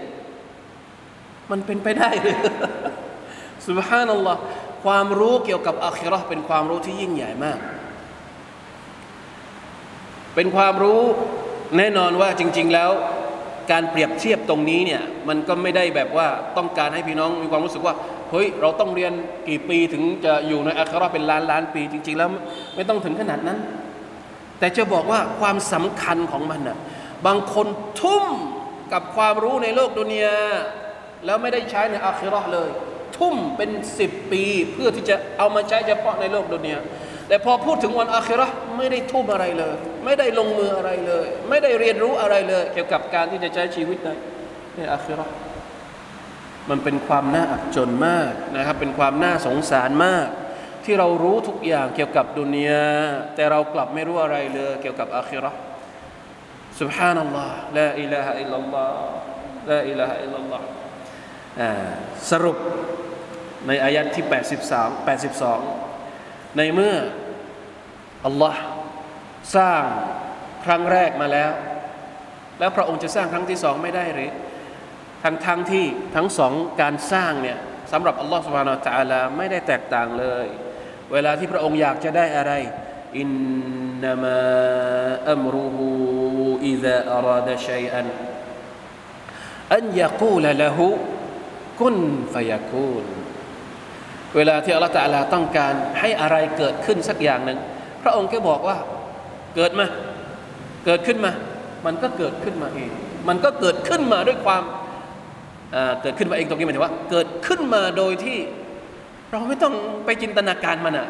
มันเป็นไปได้เลยสุบฮานัลลอฮ์ความรู้เกี่ยวกับอาคิเราะห์เป็นความรู้ที่ยิ่งใหญ่มาก เป็นความรู้แน่นอนว่าจริง ๆแล้ว การเปรียบเทียบตรงนี้เนี่ยมันก็ไม่ได้แบบว่าต้องการให้พี่น้องมีความรู้สึกว่าเฮ้ยเราต้องเรียนกี่ปีถึงจะอยู่ในอาคิเราะห์เป็นล้านล้านปี จริง ๆ แล้วไม่ต้องถึงขนาดนั้น แต่จะบอกว่าความสำคัญของมันน่ะบางคนทุ่มกับความรู้ในโลกดุนยา แล้วไม่ได้ใช้ในอาคิเราะห์เลย ทุ่มเป็นสิบปี เพื่อที่จะเอามาใช้เฉพาะในโลกดุนยาแต่พอพูดถึงวันอาคิเราะห์ไม่ได้ทุ่มอะไรเลย ไม่ได้ลงมืออะไรเลย ไม่ได้เรียนรู้อะไรเลย เกี่ยวกับการที่จะใช้ชีวิตในในอาคิเราะห์มันเป็นความน่าอับจนมากนะครับ เป็นความน่าสงสารมาก ที่เรารู้ทุกอย่างเกี่ยวกับดุนยาแต่เรากลับไม่รู้อะไรเลย เกี่ยวกับอาคิเราะห์ سبحان الله لا إله إلا الله لا إله إلا الله สรุปในอายัดที่ 83 82 ในเมื่ออัลลอฮ์สร้างครั้งแรกมาแล้ว แล้วพระองค์จะสร้างครั้งที่สองไม่ได้หรือทั้งทั้งที่ทั้งสองการสร้างเนี่ยสำหรับอัลลอฮ์สุบฮานาอัลลอฮ์ไม่ได้แตกต่างเลย เวลาที่พระองค์อยากจะได้อะไรอินนามาอัมรุฮูอิซาอาราดชัยอันอันยะกูลละหู กุนฟยากูลเวลาที่อัลลอฮฺตะลาต้องการให้อะไรเกิดขึ้นสักอย่างหนึ่ง พระองค์ก็บอกว่าเกิดมา เกิดขึ้นมา มันก็เกิดขึ้นมาเอง มันก็เกิดขึ้นมาด้วยความเกิดขึ้นมาเองตรงนี้หมายถึงว่า เกิดขึ้นมาโดยที่ เราไม่ต้องไปจินตนาการมันอะ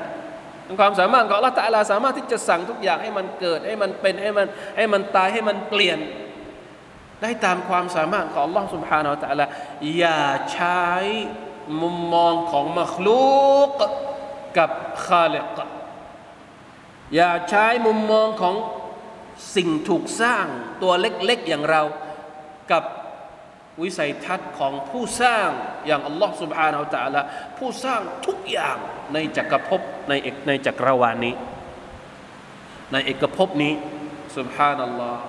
ความสามารถของอัลลอฮฺตะลาสามารถที่จะสั่งทุกอย่างให้มันเกิดให้มันเป็นให้มันให้มันตายให้มันเปลี่ยน ได้ตามความสามารถของอัลลอฮฺสุบฮานาอัลตะลาอย่าใช้มุมมองของมัคลูกกับคาเลกอย่าใช้มุมมองของสิ่งถูกสร้างตัวเล็กๆอย่างเรากับวิสัยทัศน์ของผู้สร้างอย่างอัลลอฮ์ سبحانه และ تعالى ผู้สร้างทุกอย่างในจักรภพในเอกในจักรวาลนี้ ในเอกภพนี้ سبحان อัลลอฮ์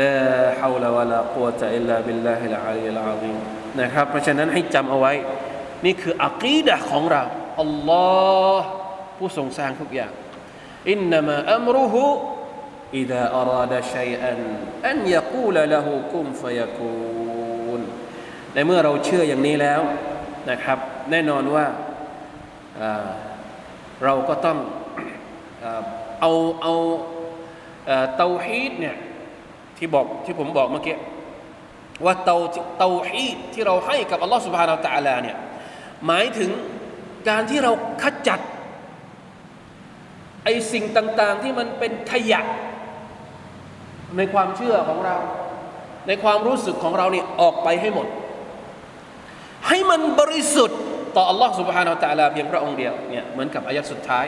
ลาอิลาฮะอิลลัลลอฮ์ลาฮาวลาวะลากุวะตะอิลลาบิลลาฮิลอาลีลอาซีมนะครับเพราะฉะนั้นให้จำเอาไว้ นี่คืออักีดะของเราอัลลอฮ์ผู้ทรงสร้างทุกอย่างอินนามะอัมรุฮุ إذا أراد شيئا أن يقول له كن فيكون ในเมื่อเราเชื่ออย่างนี้แล้วนะครับ แน่นอนว่าเราก็ต้องเอาเอาเตาฮีดเนี่ย ที่บอกที่ผมบอกเมื่อกี้ว่าเตาเตาฮีที่เราให้กับอัลลอฮฺสุบฮานาตะลาเนี่ยหมายถึงการที่เราขจัดไอสิ่งต่าง ๆ ที่มันเป็นขยะ ในความเชื่อของเรา ในความรู้สึกของเราเนี่ยออกไปให้หมด ให้มันบริสุทธิ์ต่ออัลลอฮฺสุบฮานาตะลาเพียงพระองค์เดียวเนี่ยเหมือนกับอายะสุดท้าย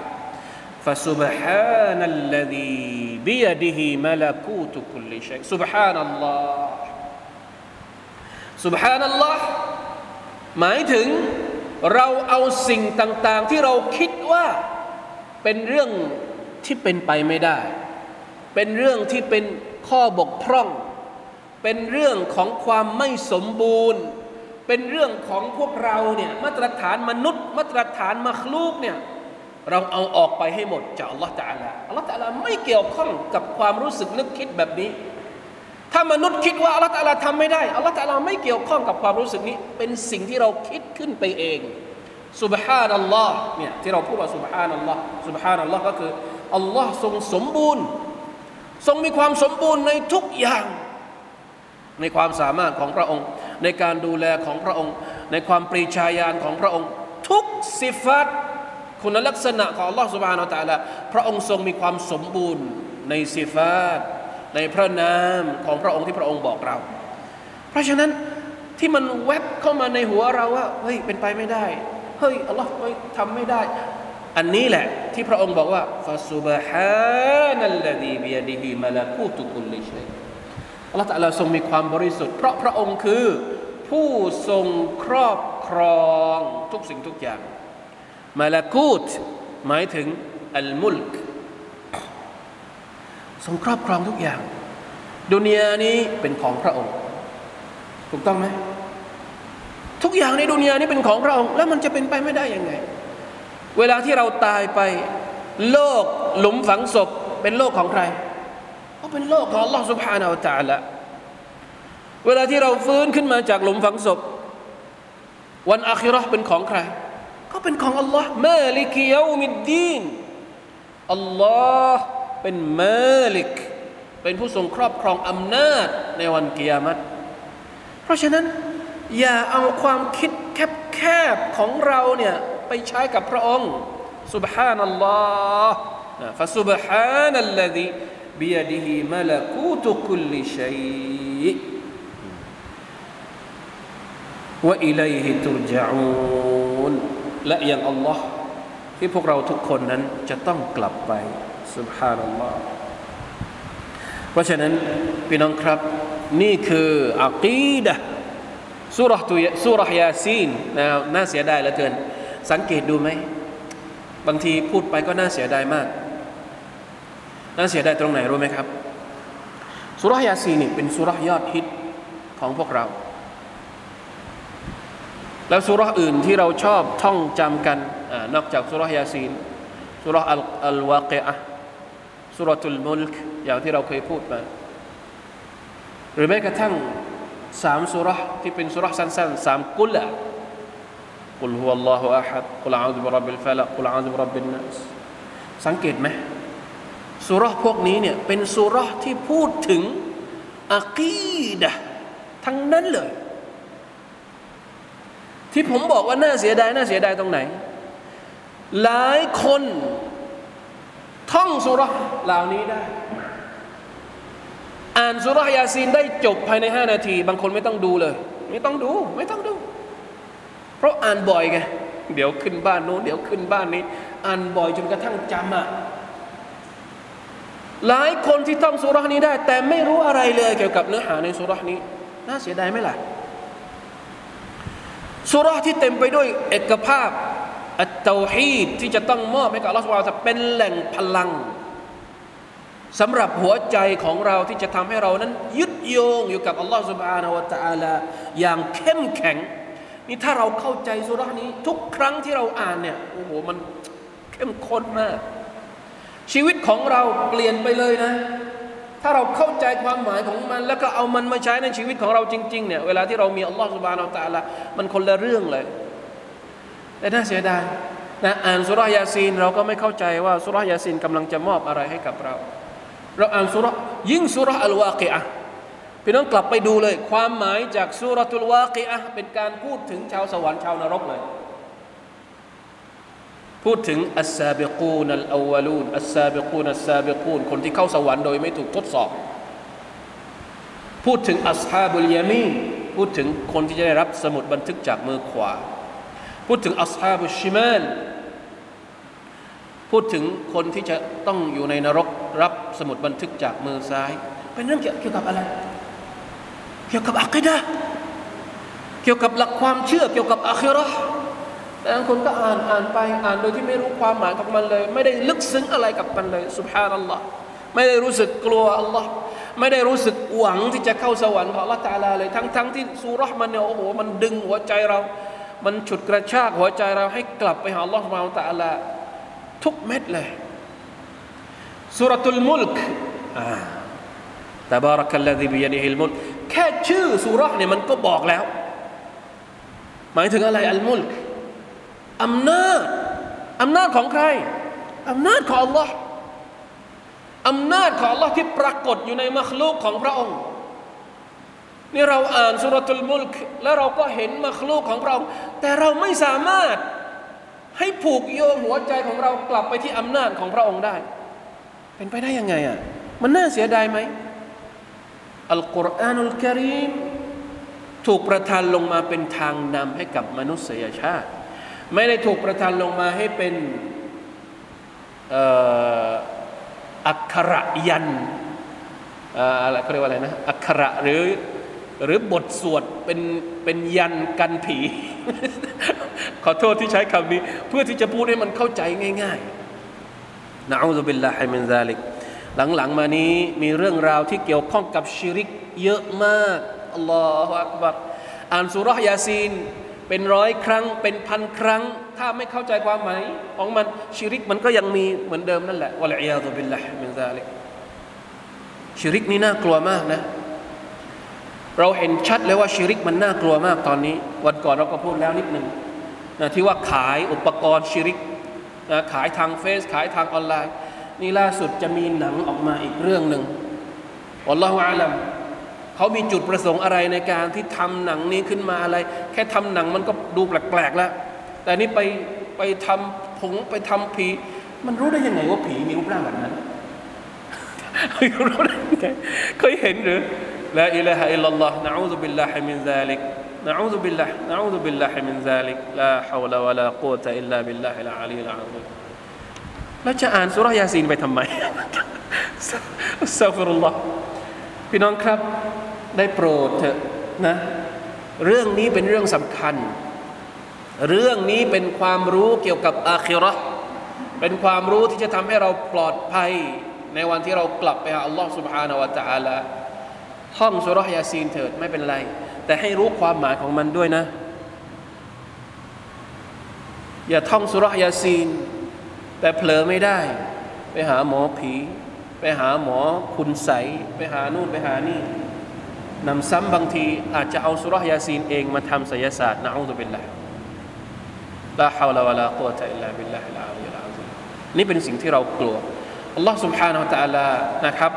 فسبحان الذي بيده ملكوت كل شيء سبحان الله سبحان الله หมายถึงเราเอาสิ่งต่าง ๆ ที่เราคิดว่าเป็นเรื่องที่เป็นไปไม่ได้ เป็นเรื่องที่เป็นข้อบกพร่อง เป็นเรื่องของความไม่สมบูรณ์ เป็นเรื่องของพวกเราเนี่ยมาตรฐานมนุษย์ มาตรฐานมัคลูกเนี่ย เราเอาออกไปให้หมดจากอัลลอฮฺตาลาอัลลอฮฺตาลาไม่เกี่ยวข้องกับความรู้สึกนึกคิดแบบนี้ ถ้ามนุษย์คิดว่าอัลลอฮฺตาลาทำไม่ได้อัลลอฮฺตาลาไม่เกี่ยวข้องกับความรู้สึกนี้ เป็นสิ่งที่เราคิดขึ้นไปเองสุบฮานัลลอฮ์เนี่ยที่เราพูดว่าสุบฮานัลลอฮ์สุบฮานัลลอฮ์ก็คืออัลลอฮ์ทรงสมบูรณ์ ทรงมีความสมบูรณ์ในทุกอย่าง ในความสามารถของพระองค์ ในการดูแลของพระองค์ ในความปรีชาญาณของพระองค์ ทุกสิฟัต คุณลักษณะของ Allah سبحانه และ تعالى พระองค์ทรงมีความสมบูรณ์ในสิฟัตในพระนามของพระองค์ที่พระองค์บอกเรา เพราะฉะนั้นที่มันแวบเข้ามาในหัวเราว่าเฮ้ยเป็นไปไม่ได้เฮ้ยอัลลอฮ์ไม่ทำไม่ได้อันนี้แหละที่พระองค์บอกว่าฟาซุบฮานัลลดีบิยดิฮิมาลาคูตุกุลลิชัยอัลลอฮฺตะลาทรงมีความบริสุทธิ์เพราะพระองค์คือ ผู้ทรงครอบครองทุกสิ่งทุกอย่าง มาลาคูตหมายถึงอัลมุลกทรงครอบครองทุกอย่าง ดุนยานี้เป็นของพระองค์ ถูกต้องไหมทุกอย่างในดุนยานี้เป็นของพระองค์ แล้วมันจะเป็นไปไม่ได้ยังไงเวลาที่เราตายไป โลกหลุมฝังศพเป็นโลกของใครก็เป็นโลกของ Allah سبحانه และ تعالى เวลาที่เราฟื้นขึ้นมาจากหลุมฝังศพวันอาคิรอเป็นของใคร ก็เป็นของ Allah มาลิกิยามิดดีน Allah เป็นมาลิก เป็นผู้ทรงครอบครองอำนาจในวันกิยามัตเพราะฉะนั้น อย่าเอาความคิดแคบๆของเราเนี่ยไปใช้กับพระองค์ سبحان الله فسبحان الذي بيده ملكوت كل شيء وإليه ترجعون และยังอัลลอฮ์ที่พวกเราทุกคนนั้นจะต้องกลับไปสุบฮานัลลอฮ์เพราะฉะนั้นพี่น้องครับ นี่คืออักีดะสุรตุสุรยาซีนนะน่าเสียดายเหลือเกิน สังเกตดูไหม บางทีพูดไปก็น่าเสียดายมาก น่าเสียดายตรงไหนรู้ไหมครับสุรยาซีนนี่เป็นสุรหยอดฮิตของพวกเรา แล้วสุราะห์อื่นที่เราชอบท่องจำกันอนอกจากสุราะห์ยาซีนสุราะห์อัลอัลวาเกะสุรทุลมุลกอย่างที่เราเคยพูดมา หรือแม้กระทั่งสามสุราะห์ที่เป็นสุราะห์สั้นๆสามกุลอะกุลฮุวัลลอฮุอะฮัดกุลอาอุบิรับบิลฟะลักุลอาอุบิรับบินนัสสังเกตไหมสุราะห์พวกนี้เนี่ยเป็นสุราะห์ที่พูดถึงอะกีดะทั้งนั้นเลย ที่ผมบอกว่าน่าเสียดายน่าเสียดายตรงไหน หลายคนท่องสุราะห์เหล่านี้ได้ อ่านสุราะห์ยาซีนได้จบภายในห้านาที บางคนไม่ต้องดูเลย ไม่ต้องดู ไม่ต้องดู เพราะอ่านบ่อยไงเดี๋ยวขึ้นบ้านโน้นเดี๋ยวขึ้นบ้านนี้ อ่านบ่อยจนกระทั่งจำอะหลายคนที่ท่องสุราะห์นี้ได้ แต่ไม่รู้อะไรเลยเกี่ยวกับเนื้อหาในสุราะห์นี้ น่าเสียดายไหมล่ะ สุราที่เต็มไปด้วยเอกภาพอัตตฮีดที่จะต้องมอบให้กับอัลลอฮฺสุบานเป็นแหล่งพลังสำหรับหัวใจของเราที่จะทำให้เรานั้น ยึดโยงอยู่กับอัลลอฮฺสุบานาวะตะอาลาอย่างเข้มแข็ง นี่ถ้าเราเข้าใจสุรานี้ ทุกครั้งที่เราอ่านเนี่ยโอ้โหมันเข้มข้นมาก ชีวิตของเราเปลี่ยนไปเลยนะ ถ้าเราเข้าใจความหมายของมันแล้วก็เอามันมาใช้ในชีวิตของเราจริงๆเนี่ยเวลาที่เรามีอัลลอฮฺสุบานอัลตะละมันคนละเรื่องเลย แต่น่าเสียดายนะอ่านสุรยาซีนเราก็ไม่เข้าใจว่าสุรยาซีนกำลังจะมอบอะไรให้กับเรา เราอ่านสุรยิ่งสุรอัลวาเกะพี่น้องกลับไปดูเลย ความหมายจากสุรทุลวาเกะเป็นการพูดถึงชาวสวรรค์ชาวนรกเลย พูดถึงอัสซาบิกูนัลอาวลูนอัสซาบิกูนัสซาบิกูนคนที่เข้าสวรรค์โดยไม่ถูกทดสอบ พูดถึงอัสฮาบุลยามีนพูดถึงคนที่จะได้รับสมุดบันทึกจากมือขวา พูดถึงอัสฮาบุชิมาลพูดถึงคนที่จะต้องอยู่ในนรกรับสมุดบันทึกจากมือซ้าย เป็นเรื่องเกี่ยวกับอะไร เกี่ยวกับอัคดะเกี่ยวกับหลักความเชื่อเกี่ยวกับอาคิราะห์ แต่บางคนก็อ่านอ่านไปอ่านโดยที่ไม่รู้ความหมายของมันเลย ไม่ได้ลึกซึ้งอะไรกับมันเลยสุบฮานัลลอฮ์ไม่ได้รู้สึกกลัวอัลลอฮ์ไม่ได้รู้สึกหวังที่จะเข้าสวรรค์ของอัลลอฮ์ตาลาเลยทั้งทั้งที่สุราห์มันเนี่ยโอ้โหมันดึงหัวใจเรา มันฉุดกระชากหัวใจเราให้กลับไปหาอัลลอฮ์สุบฮาตาลาทุกเม็ดเลยสุรตุลมุลกตบารักัลลซีบิยานิฮิลมุลแค่ชื่อสุราห์เนี่ยมันก็บอกแล้ว หมายถึงอะไรอัลมุลก อำนาจอำนาจของใครอำนาจของ Allah อำนาจของ Allah ที่ปรากฏอยู่ในมัคลูกของพระองค์นี่เราอ่านสุรตุลมุลกแล้วเราก็เห็นมัคลูกของพระองค์แต่เราไม่สามารถให้ผูกโยงหัวใจของเรากลับไปที่อำนาจของพระองค์ได้ เป็นไปได้ยังไงอะมันน่าเสียดายไหมอัลกุรอานุลกิริมถูกประทานลงมาเป็นทางนำให้กับมนุษยชาติ ไม่ได้ถูกประทานลงมาให้เป็นอักขระยันอะไรเขาเรียกว่าอะไรนะอักขระหรือหรือบทสวดเป็นเป็นยันกันผี ขอโทษที่ใช้คำนี้ เพื่อที่จะพูดให้มันเข้าใจง่ายๆنعوذ بالله من ذلكหลังๆมานี้มีเรื่องราวที่เกี่ยวข้องกับชิริกเยอะมากالله أكبرอ่านสุรยาซีน เป็นร้อยครั้ง เป็นพันครั้ง ถ้าไม่เข้าใจความหมายของมันชิริกมันก็ยังมีเหมือนเดิมนั่นแหละوالعياذ بالله من ذلكชิริกนี่น่ากลัวมากนะ เราเห็นชัดเลยว่าชิริกมันน่ากลัวมากตอนนี้ วันก่อนเราก็พูดแล้วนิดหนึ่งนะที่ว่าขายอุปกรณ์ชิริกนะขายทางเฟซขายทางออนไลน์ นี่ล่าสุดจะมีหนังออกมาอีกเรื่องหนึ่งอัลลอฮฺอาลัม เขามีจุดประสงค์อะไรในการที่ทำหนังนี้ขึ้นมาอะไร แค่ทำหนังมันก็ดูแปลกๆแล้ว แต่นี่ไปไปทำผงไปทำผี มันรู้ได้ยังไงว่าผีมีรูปร่างแบบนั้นรู้ได้ยังไงเคยเห็นหรือละอิลาฮะอิลลัลลอฮ์นะอูซุบิลลาฮิมินซาลิก نعوذ بالله نعوذ بالله من ذلك لا حول ولا قوة إلا بالله العلي العظيم แล้วจะอ่านสุรยาซีนไปทำไมอัสตัฟิรุลลอฮ์ พี่น้องครับ ได้โปรดเถอะนะ เรื่องนี้เป็นเรื่องสำคัญ เรื่องนี้เป็นความรู้เกี่ยวกับอาคิเราะห์เป็นความรู้ที่จะทำให้เราปลอดภัย ในวันที่เรากลับไปหาอัลลอฮ์ سبحانه และ تعالى ท่องสุรยาซีนเถิดไม่เป็นไร แต่ให้รู้ความหมายของมันด้วยนะ อย่าท่องสุรยาซีน แต่เผลอไม่ได้ ไปหาหมอผี ไปหาหมอคุณใส ไปหานู่นไปหานี่นำซ้ำบางที อาจจะเอาสุรยาซีนเองมาทำศิลศาสตร์นะอูซุบิลละลาฮาวลาวะลากุวะตะอิลลาบิลลาฮิลอาลีลอาซีนี่เป็นสิ่งที่เรากลัวอัลลอฮ์ سبحانه และ تعالى นะครับ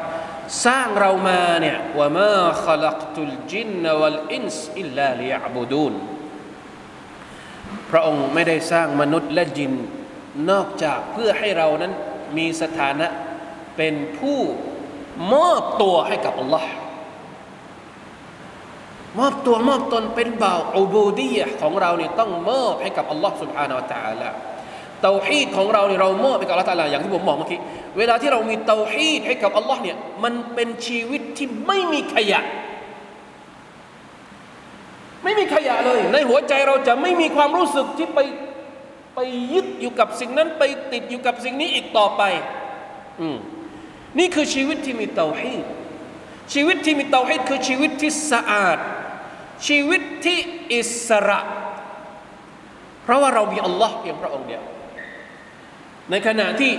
สร้างเรามาเนี่ยว่ามา خلقت الجن والإنس إلا ليعبدون พระองค์ไม่ได้สร้างมนุษย์และจิน นอกจากเพื่อให้เรานั้นมีสถานะ เป็นผู้มอบตัวให้กับอัลลอฮ์มอบตัวมอบตนเป็นบ่าวอูบูดียะของเราเนี่ยต้องมอบให้กับอัลลอฮ์ سبحانه และ تعالى เตาฮีดของเราเนี่ยเรามอบให้กับอัลลอฮ์ตาลาอย่างที่ผมบอกเมื่อกี้เวลาที่เรามีเตาฮีดให้กับอัลลอฮ์เนี่ยมันเป็นชีวิตที่ไม่มีขยะ ไม่มีขยะเลย ในหัวใจเราจะไม่มีความรู้สึกที่ไปไปยึดอยู่กับสิ่งนั้นไปติดอยู่กับสิ่งนี้อีกต่อไป อืม นี่คือชีวิตที่มีเตาฮีดชีวิตที่มีเตาฮีดคือชีวิตที่สะอาด ชีวิตที่อิสระ เพราะว่าเรามีอัลลอฮ์เพียงพระองค์เดียว ในขณะที่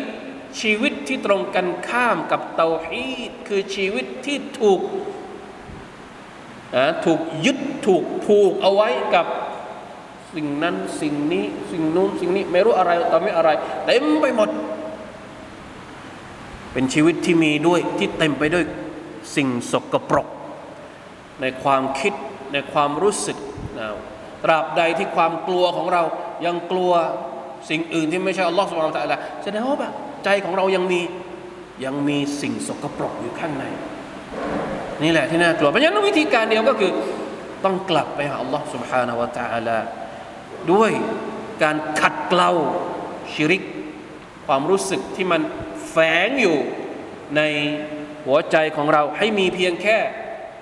ชีวิตที่ตรงกันข้ามกับเตาฮีดคือชีวิตที่ถูกถูกยึดถูกผูกเอาไว้กับสิ่งนั้นสิ่งนี้ สิ่งนู้นสิ่งนี้ ไม่รู้อะไรต่อไม่อะไรเต็มไปหมด เป็นชีวิตที่มีด้วยที่เต็มไปด้วยสิ่งสกปรก ในความคิดในความรู้สึกนะตราบใดที่ความกลัวของเรายังกลัวสิ่งอื่นที่ไม่ใช่อัลลอฮฺสุบานตะละแสดงว่าแบบใจของเรายังมียังมีสิ่งสกปรกอยู่ข้างใน นี่แหละที่น่ากลัวเพราะฉะนั้นวิธีการเดียวก็คือต้องกลับไปหาอัลลอฮฺสุบฮานาวะตะละด้วยการขัดเกลาชิริก ความรู้สึกที่มัน แฝงอยู่ในหัวใจของเราให้มีเพียงแค่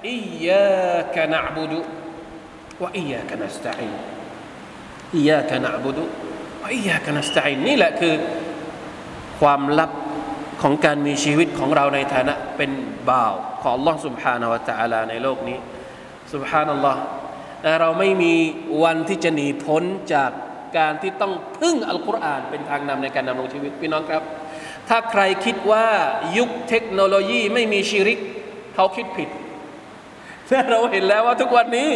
อิยาคนะบุดุวะอิยาคนัสตัยอิยาคนะบุดุวะอิยาคนัสตัยนี่แหละคือความลับของการมีชีวิตของเราในฐานะเป็นบ่าวของ Allah سبحانه และ تعالى ในโลกนี้ سبحان الله แต่เราไม่มีวันที่จะหนีพ้นจากการที่ต้องพึ่งอัลกุรอานเป็นทางนำในการดำรงชีวิตพี่น้องครับ ถ้าใครคิดว่ายุคเทคโนโลยีไม่มีชีริก เขาคิดผิดแต่เราเห็นแล้วว่าทุกวันนี้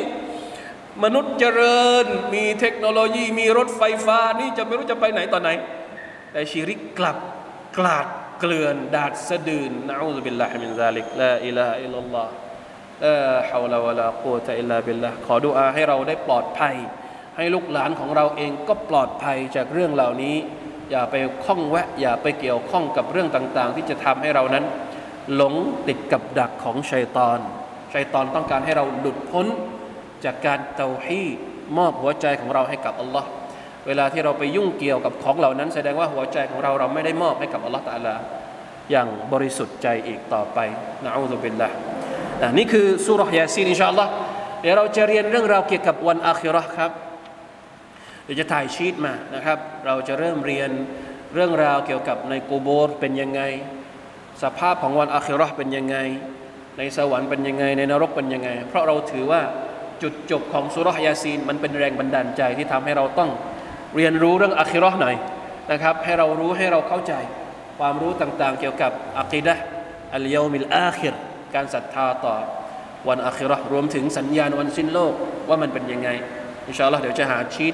มนุษย์เจริญ มีเทคโนโลยี มีรถไฟฟ้า นี่จะไม่รู้จะไปไหนต่อไหน แต่ชีริกกลับกลาดเกลื่อนดาดสะดืนนะอูซุบิลลาฮิมินซาลิกลาอิลาอิลลัลลอฮ์ลาฮาวลาวะลากุตะอิลลาบิลลาขอดุอาให้เราได้ปลอดภัย ให้ลูกหลานของเราเองก็ปลอดภัยจากเรื่องเหล่านี้ อย่าไปข้องแวะ อย่าไปเกี่ยวข้องกับเรื่องต่างๆ ที่จะทำให้เรานั้น หลงติดกับดักของชัยตอนชัยตอนต้องการให้เราหลุดพ้นจากการเตาฮีมอบหัวใจของเราให้กับอัลลอฮ์เวลาที่เราไปยุ่งเกี่ยวกับของเหล่านั้น แสดงว่าหัวใจของเราเราไม่ได้มอบให้กับอัลลอฮ์ตาลาอย่างบริสุทธิ์ใจอีกต่อไปنعوذ باللهนี่คือสุรยาซีนإن شاء اللهเดี๋ยวเราจะเรียนเรื่องราวเกี่ยวกับวันอาคิเราะฮ์ครับ เดี๋ยวจะถ่ายชีตมานะครับ เราจะเริ่มเรียนเรื่องราวเกี่ยวกับในกูโบร์เป็นยังไง สภาพของวันอาคิเราะฮ์เป็นยังไง ในสวรรค์เป็นยังไง ในนรกเป็นยังไง เพราะเราถือว่าจุดจบของสุรยาซีนมันเป็นแรงบันดาลใจที่ทำให้เราต้องเรียนรู้เรื่องอาคิราะห์หน่อยนะครับ ให้เรารู้ให้เราเข้าใจความรู้ต่างๆ เกี่ยวกับعقيدة اليوم الآخر การศรัทธาต่อวันอาคิราะห์รวมถึงสัญญาณวันสิ้นโลกว่ามันเป็นยังไงอินชาอัลลอฮ์เดี๋ยวจะหาชีต